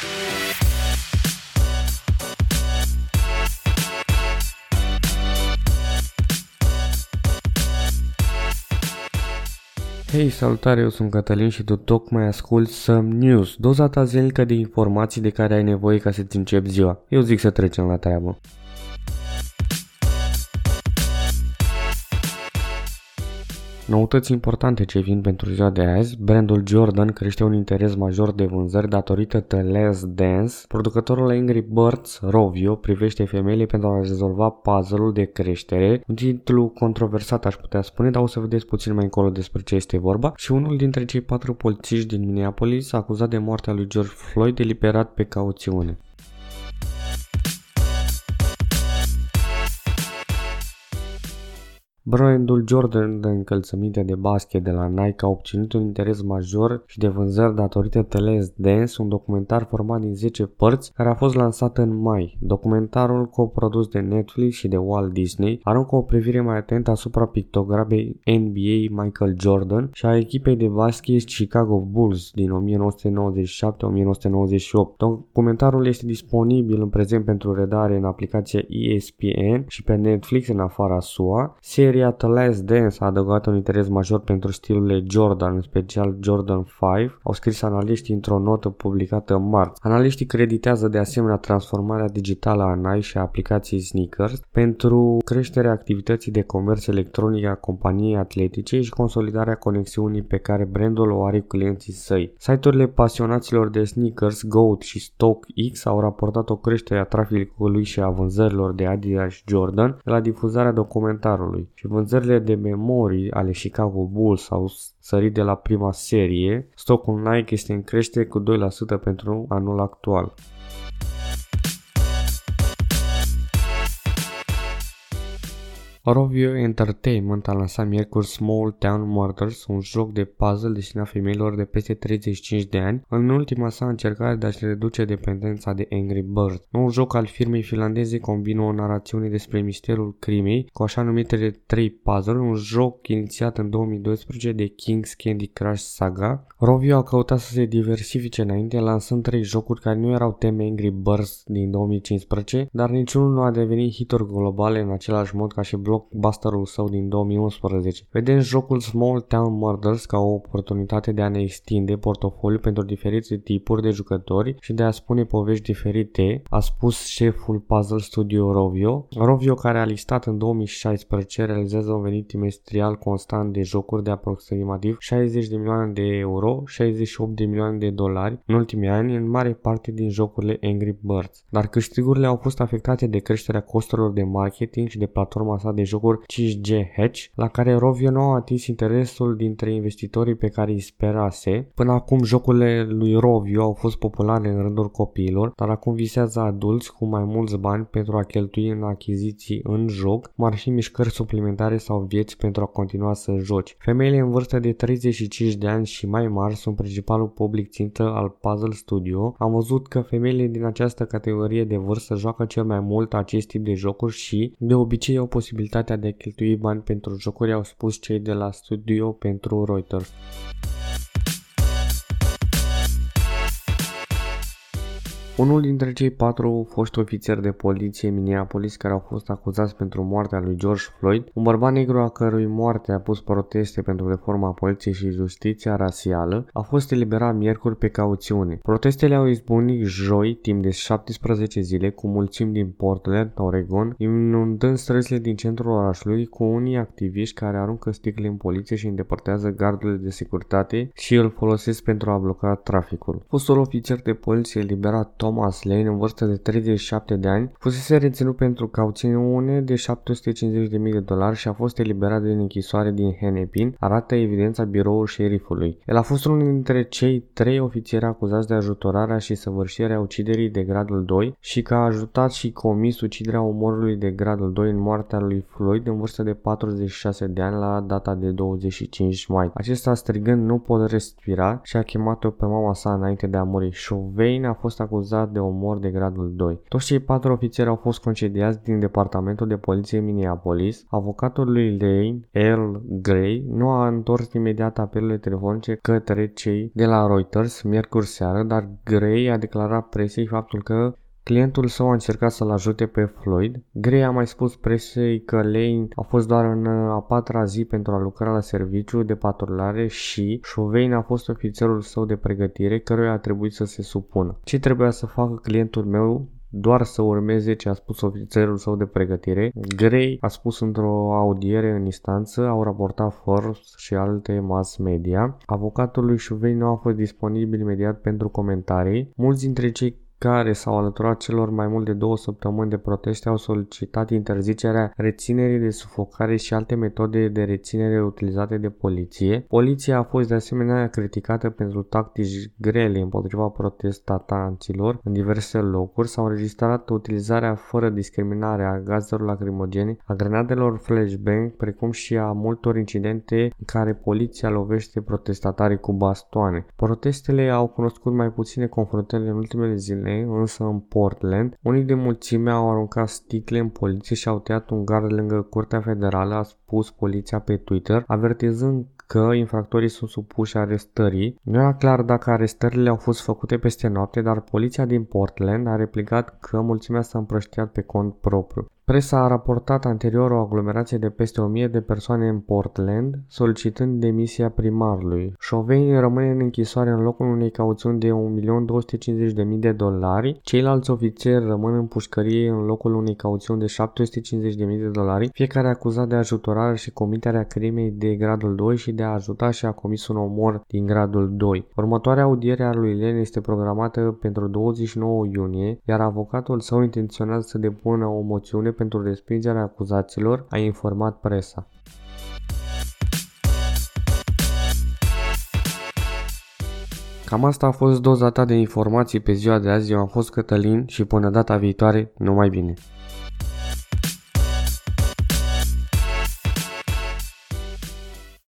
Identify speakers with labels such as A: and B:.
A: Hei, salutare, eu sunt Cătălin și tu tocmai asculti Some News, doza ta zilnică de informații de care ai nevoie ca să-ți începi ziua. Eu zic să trecem la treabă. Noutăți importante ce vin pentru ziua de azi, brandul Jordan crește un interes major de vânzări datorită The Last Dance. Producătorul Angry Birds, Rovio, privește femeile pentru a rezolva puzzle-ul de creștere, un titlu controversat aș putea spune, dar o să vedeți puțin mai încolo despre ce este vorba. Și unul dintre cei patru polițiști din Minneapolis, acuzat de moartea lui George Floyd, eliberat pe cauțiune. Brandul Jordan de încălțăminte de basket de la Nike a obținut un interes major și de vânzări datorită Teles Dance, un documentar format din 10 părți care a fost lansat în mai. Documentarul coprodus de Netflix și de Walt Disney aruncă o privire mai atentă asupra pictogramei NBA Michael Jordan și a echipei de basket Chicago Bulls din 1997-1998. Documentarul este disponibil în prezent pentru redare în aplicația ESPN și pe Netflix în afara SUA. Seria Seria The Last Dance a adăugat un interes major pentru stilurile Jordan, în special Jordan 5, au scris analiștii într-o notă publicată în marți. Analiștii creditează de asemenea transformarea digitală a Nike și a aplicației Sneakers pentru creșterea activității de comerț electronic a companiei atletice și consolidarea conexiunii pe care brandul o are cu clienții săi. Site-urile pasionaților de sneakers, GOAT și StockX au raportat o creștere a traficului și a vânzărilor de Adidas Jordan de la difuzarea documentarului și vânzările de memorii ale Chicago Bulls au sărit de la prima serie, stocul Nike este în creștere cu 2% pentru anul actual. Rovio Entertainment a lansat miercuri Small Town Murders, un joc de puzzle destinat femeilor de peste 35 de ani, în ultima sa încercare de a-și reduce dependența de Angry Birds. Un joc al firmei finlandeze combină o narațiune despre misterul crimei cu așa numitele 3 puzzle, un joc inițiat în 2012 de King's Candy Crush Saga. Rovio a căutat să se diversifice înainte, lansând 3 jocuri care nu erau teme Angry Birds din 2015, dar niciunul nu a devenit hituri globale în același mod ca și blockbusterul său din 2011. Vedem jocul Small Town Murders ca o oportunitate de a ne extinde portofoliul pentru diferite tipuri de jucători și de a spune povești diferite, a spus șeful Puzzle Studio Rovio. Rovio, care a listat în 2016, realizează un venit trimestrial constant de jocuri de aproximativ 60 de milioane de euro, 68 de milioane de dolari în ultimii ani, în mare parte din jocurile Angry Birds. Dar câștigurile au fost afectate de creșterea costurilor de marketing și de platforma sa de de jocuri 5G Hatch, la care Rovio nu a atins interesul dintre investitorii pe care îi sperase. Până acum jocurile lui Rovio au fost populare în rândul copiilor, dar acum visează adulți cu mai mulți bani pentru a cheltui în achiziții în joc, cum ar fi mișcări suplimentare sau vieți pentru a continua să joci. Femeile în vârstă de 35 de ani și mai mari sunt principalul public țintă al Puzzle Studio. Am văzut că femeile din această categorie de vârstă joacă cel mai mult acest tip de jocuri și, de obicei, au posibilitatea posibilitatea de a cheltui bani pentru jocuri, au spus cei de la studio pentru Reuters. Unul dintre cei patru foști ofițeri de poliție Minneapolis care au fost acuzați pentru moartea lui George Floyd, un bărbat negru a cărui moarte a pus proteste pentru reforma poliției și justiția rasială, a fost eliberat miercuri pe cauțiune. Protestele au izbunit joi timp de 17 zile cu mulțimi din Portland, Oregon, inundând străzile din centrul orașului cu unii activiști care aruncă sticle în poliție și îndepărtează gardurile de securitate și îl folosesc pentru a bloca traficul. Fostul ofițer de poliție eliberat Tom Thomas Lane, în vârstă de 37 de ani, fusese reținut pentru cauțiune de 750.000 de dolari și a fost eliberat din închisoare din Hennepin, arată evidența biroul șerifului. El a fost unul dintre cei trei ofițeri acuzați de ajutorarea și săvârșirea uciderii de gradul 2 și că a ajutat și comis uciderea omorului de gradul 2 în moartea lui Floyd în vârstă de 46 de ani la data de 25 mai. Acesta strigând nu pot respira și a chemat-o pe mama sa înainte de a muri. Chauvin a fost acuzat acuzat de omor de gradul 2. Toți cei patru ofițeri au fost concediați din departamentul de poliție Minneapolis. Avocatul lui Lane, Earl Gray, nu a întors imediat apelurile telefonice către cei de la Reuters miercuri seară, dar Gray a declarat presei faptul că Clientul său a încercat să-l ajute pe Floyd. Gray a mai spus presei că Lane a fost doar în a patra zi pentru a lucra la serviciu de patrulare și Chauvin a fost ofițerul său de pregătire căruia a trebuit să se supună. Ce trebuia să facă clientul meu doar să urmeze ce a spus ofițerul său de pregătire. Gray a spus într-o audiere în instanță, au raportat Forbes și alte mass media. Avocatul lui Chauvin nu a fost disponibil imediat pentru comentarii. Mulți dintre cei care s-au alăturat celor mai mult de două săptămâni de proteste au solicitat interzicerea reținerii de sufocare și alte metode de reținere utilizate de poliție. Poliția a fost de asemenea criticată pentru tactici grele împotriva protestatanților în diverse locuri. S-au înregistrat utilizarea fără discriminare a gazelor lacrimogene, a grenadelor flashbang, precum și a multor incidente în care poliția lovește protestatarii cu bastoane. Protestele au cunoscut mai puține confruntări în ultimele zile persoane, însă în Portland, unii de mulțime au aruncat sticle în poliție și au tăiat un gard lângă Curtea Federală, a spus poliția pe Twitter, avertizând că infractorii sunt supuși arestării. Nu era clar dacă arestările au fost făcute peste noapte, dar poliția din Portland a replicat că mulțimea s-a împrăștiat pe cont propriu. Presa a raportat anterior o aglomerație de peste 1000 de persoane în Portland, solicitând demisia primarului. Chauvin rămâne în închisoare în locul unei cauțiuni de 1.250.000 de dolari, ceilalți ofițeri rămân în pușcărie în locul unei cauțiuni de 750.000 de dolari, fiecare acuzat de ajutorare și comiterea crimei de gradul 2 și de a ajuta și a comis un omor din gradul 2. Următoarea audiere a lui Len este programată pentru 29 iunie, iar avocatul său intenționează să depună o moțiune pentru respingerea acuzațiilor, a informat presa. Cam asta a fost doza ta de informații pe ziua de azi. Eu am fost Cătălin și până data viitoare, numai bine!